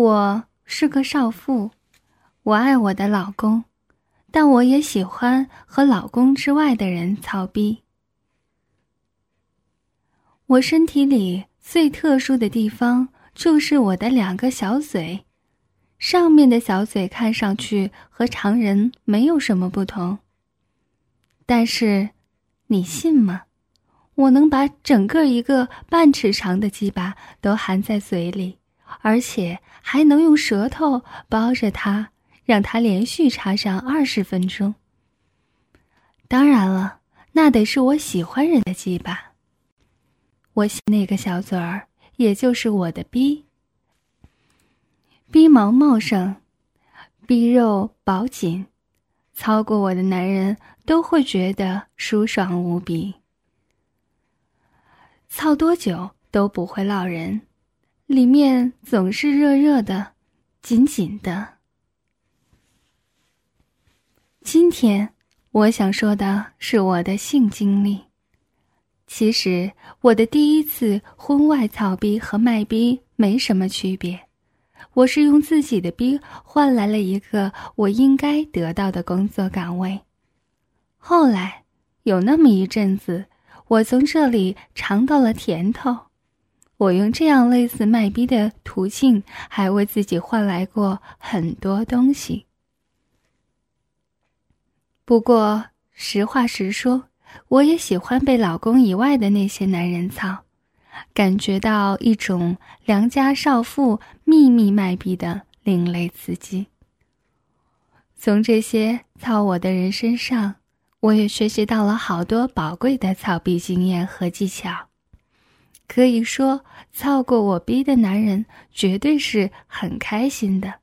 我是个少妇，我爱我的老公，但我也喜欢和老公之外的人操逼。我身体里最特殊的地方就是我的两个小嘴，上面的小嘴看上去和常人没有什么不同。但是，你信吗？我能把整个一个半尺长的鸡巴都含在嘴里。而且还能用舌头包着它，让它连续插上二十分钟。当然了，那得是我喜欢人的鸡巴。我那个小嘴儿，也就是我的逼。逼毛茂盛，逼肉薄紧，操过我的男人都会觉得舒爽无比。操多久都不会落人。里面总是热热的，紧紧的。今天我想说的是我的性经历。其实我的第一次婚外操逼和卖逼没什么区别，我是用自己的逼换来了一个我应该得到的工作岗位。后来有那么一阵子，我从这里尝到了甜头。我用这样类似卖逼的途径，还为自己换来过很多东西。不过实话实说，我也喜欢被老公以外的那些男人操，感觉到一种良家少妇秘密卖逼的另类刺激。从这些操我的人身上，我也学习到了好多宝贵的操逼经验和技巧。可以说，操过我逼的男人绝对是很开心的，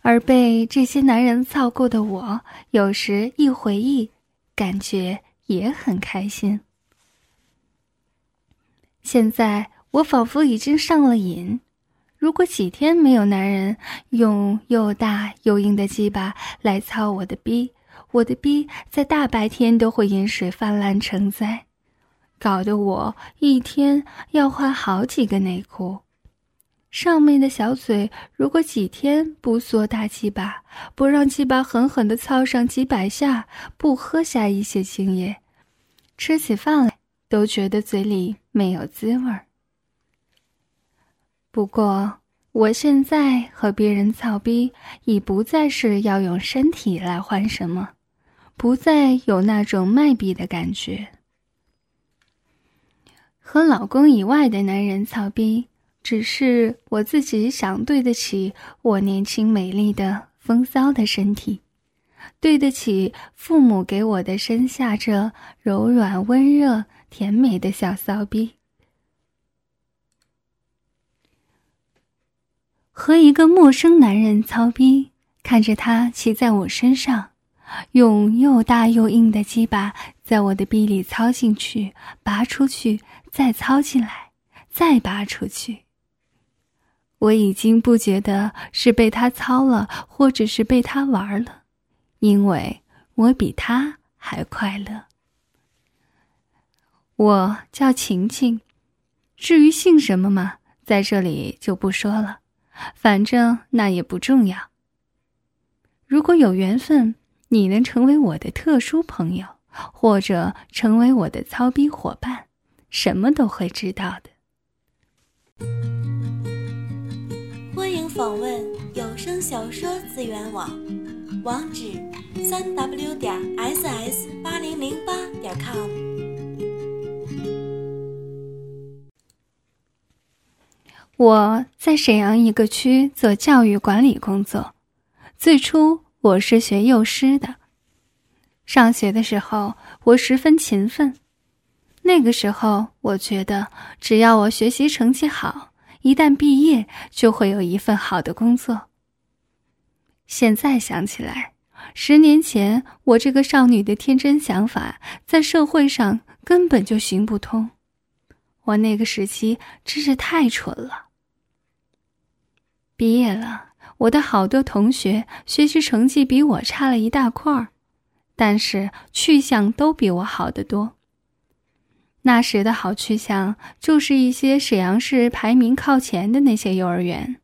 而被这些男人操过的我，有时一回忆，感觉也很开心。现在我仿佛已经上了瘾，如果几天没有男人用又大又硬的鸡巴来操我的逼，我的逼在大白天都会饮水泛滥成灾。搞得我一天要换好几个内裤，上面的小嘴如果几天不缩大鸡巴，不让鸡巴狠狠的操上几百下，不喝下一些精液，吃起饭来都觉得嘴里没有滋味儿。不过我现在和别人操逼，已不再是要用身体来换什么，不再有那种卖逼的感觉。和老公以外的男人操逼，只是我自己想对得起我年轻美丽的风骚的身体，对得起父母给我的身下这柔软温热甜美的小骚逼。和一个陌生男人操逼，看着他骑在我身上，用又大又硬的鸡巴在我的逼里操进去、拔出去。再操进来，再拔出去。我已经不觉得是被他操了，或者是被他玩了，因为我比他还快乐。我叫晴晴，至于姓什么嘛，在这里就不说了，反正那也不重要。如果有缘分，你能成为我的特殊朋友，或者成为我的操逼伙伴。什么都会知道的。欢迎访问有声小说资源网，网址：三 w 点 ss 八零零八点 com。我在沈阳一个区做教育管理工作，最初我是学幼师的。上学的时候，我十分勤奋。那个时候，我觉得只要我学习成绩好，一旦毕业就会有一份好的工作。现在想起来，十年前我这个少女的天真想法，在社会上根本就行不通。我那个时期真是太蠢了。毕业了，我的好多同学学习成绩比我差了一大块儿，但是去向都比我好得多。那时的好去向就是一些沈阳市排名靠前的那些幼儿园，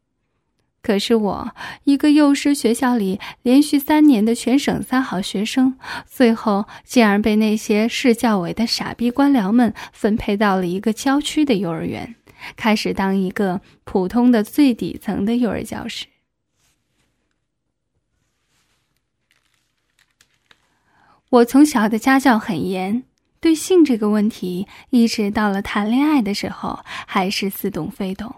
可是我一个幼师学校里连续三年的全省三好学生，最后竟然被那些市教委的傻逼官僚们分配到了一个郊区的幼儿园，开始当一个普通的最底层的幼儿教师。我从小的家教很严。对性这个问题，一直到了谈恋爱的时候还是似懂非懂。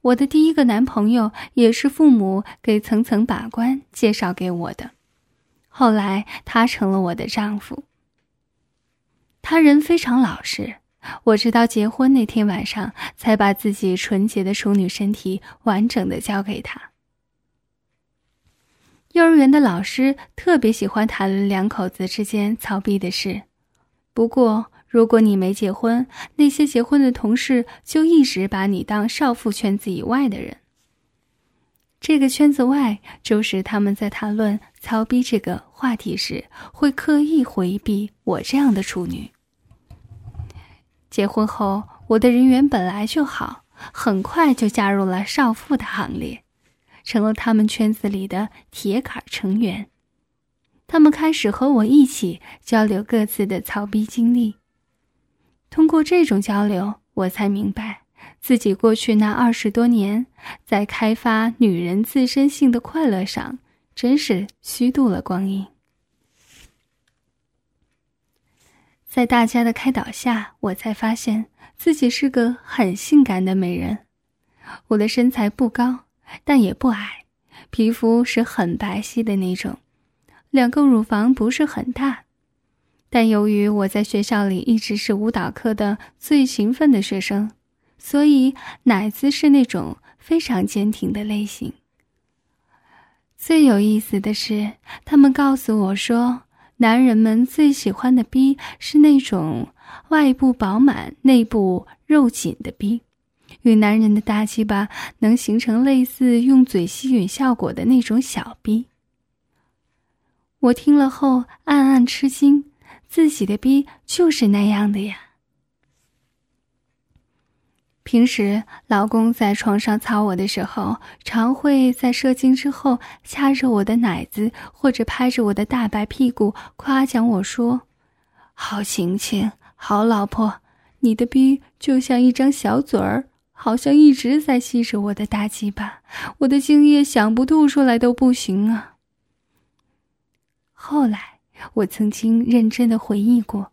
我的第一个男朋友也是父母给层层把关介绍给我的，后来他成了我的丈夫。他人非常老实，我直到结婚那天晚上才把自己纯洁的处女身体完整的交给他。幼儿园的老师特别喜欢谈论两口子之间操逼的事。不过，如果你没结婚，那些结婚的同事就一直把你当少妇圈子以外的人。这个圈子外，就是他们在谈论“操逼”这个话题时，会刻意回避我这样的处女。结婚后，我的人缘本来就好，很快就加入了少妇的行列，成了他们圈子里的铁杆成员。他们开始和我一起交流各自的操逼经历。通过这种交流，我才明白自己过去那二十多年在开发女人自身性的快乐上，真是虚度了光阴。在大家的开导下，我才发现自己是个很性感的美人。我的身材不高，但也不矮，皮肤是很白皙的那种。两个乳房不是很大，但由于我在学校里一直是舞蹈课的最勤奋的学生，所以奶子是那种非常坚挺的类型。最有意思的是，他们告诉我说，男人们最喜欢的逼是那种外部饱满、内部肉紧的逼，与男人的大鸡巴能形成类似用嘴吸吮效果的那种小逼。我听了后暗暗吃惊，自己的逼就是那样的呀。平时老公在床上操我的时候，常会在射精之后掐着我的奶子，或者拍着我的大白屁股，夸奖我说：“好晴晴，好老婆，你的逼就像一张小嘴儿，好像一直在吸着我的大鸡巴，我的精液想不吐出来都不行啊。”后来，我曾经认真的回忆过，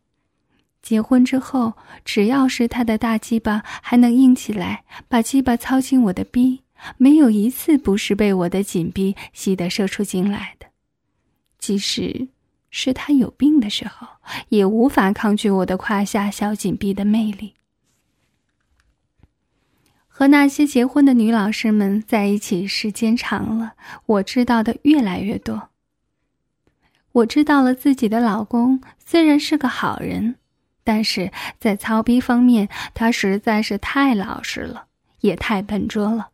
结婚之后，只要是他的大鸡巴还能硬起来，把鸡巴操进我的逼，没有一次不是被我的紧逼吸得射出精来的。即使是他有病的时候，也无法抗拒我的胯下小紧逼的魅力。和那些结婚的女老师们在一起时间长了，我知道的越来越多。我知道了，自己的老公虽然是个好人，但是在操逼方面，他实在是太老实了，也太笨拙了。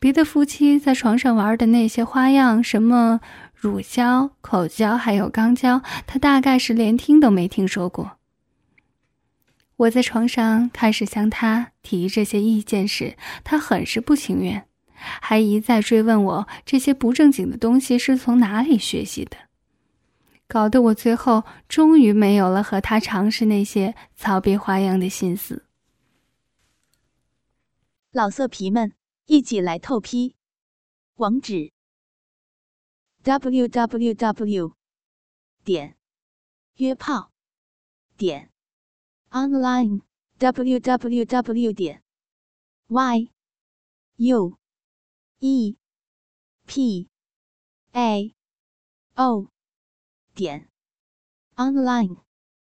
别的夫妻在床上玩的那些花样，什么乳胶、口胶，还有肛交，他大概是连听都没听说过。我在床上开始向他提这些意见时，他很是不情愿，还一再追问我这些不正经的东西是从哪里学习的。搞得我最后终于没有了和他尝试那些操逼花样的心思。老色皮们，一起来透批！网址：w w w 点约炮点 online w w w 点 y u e p a o。点 online。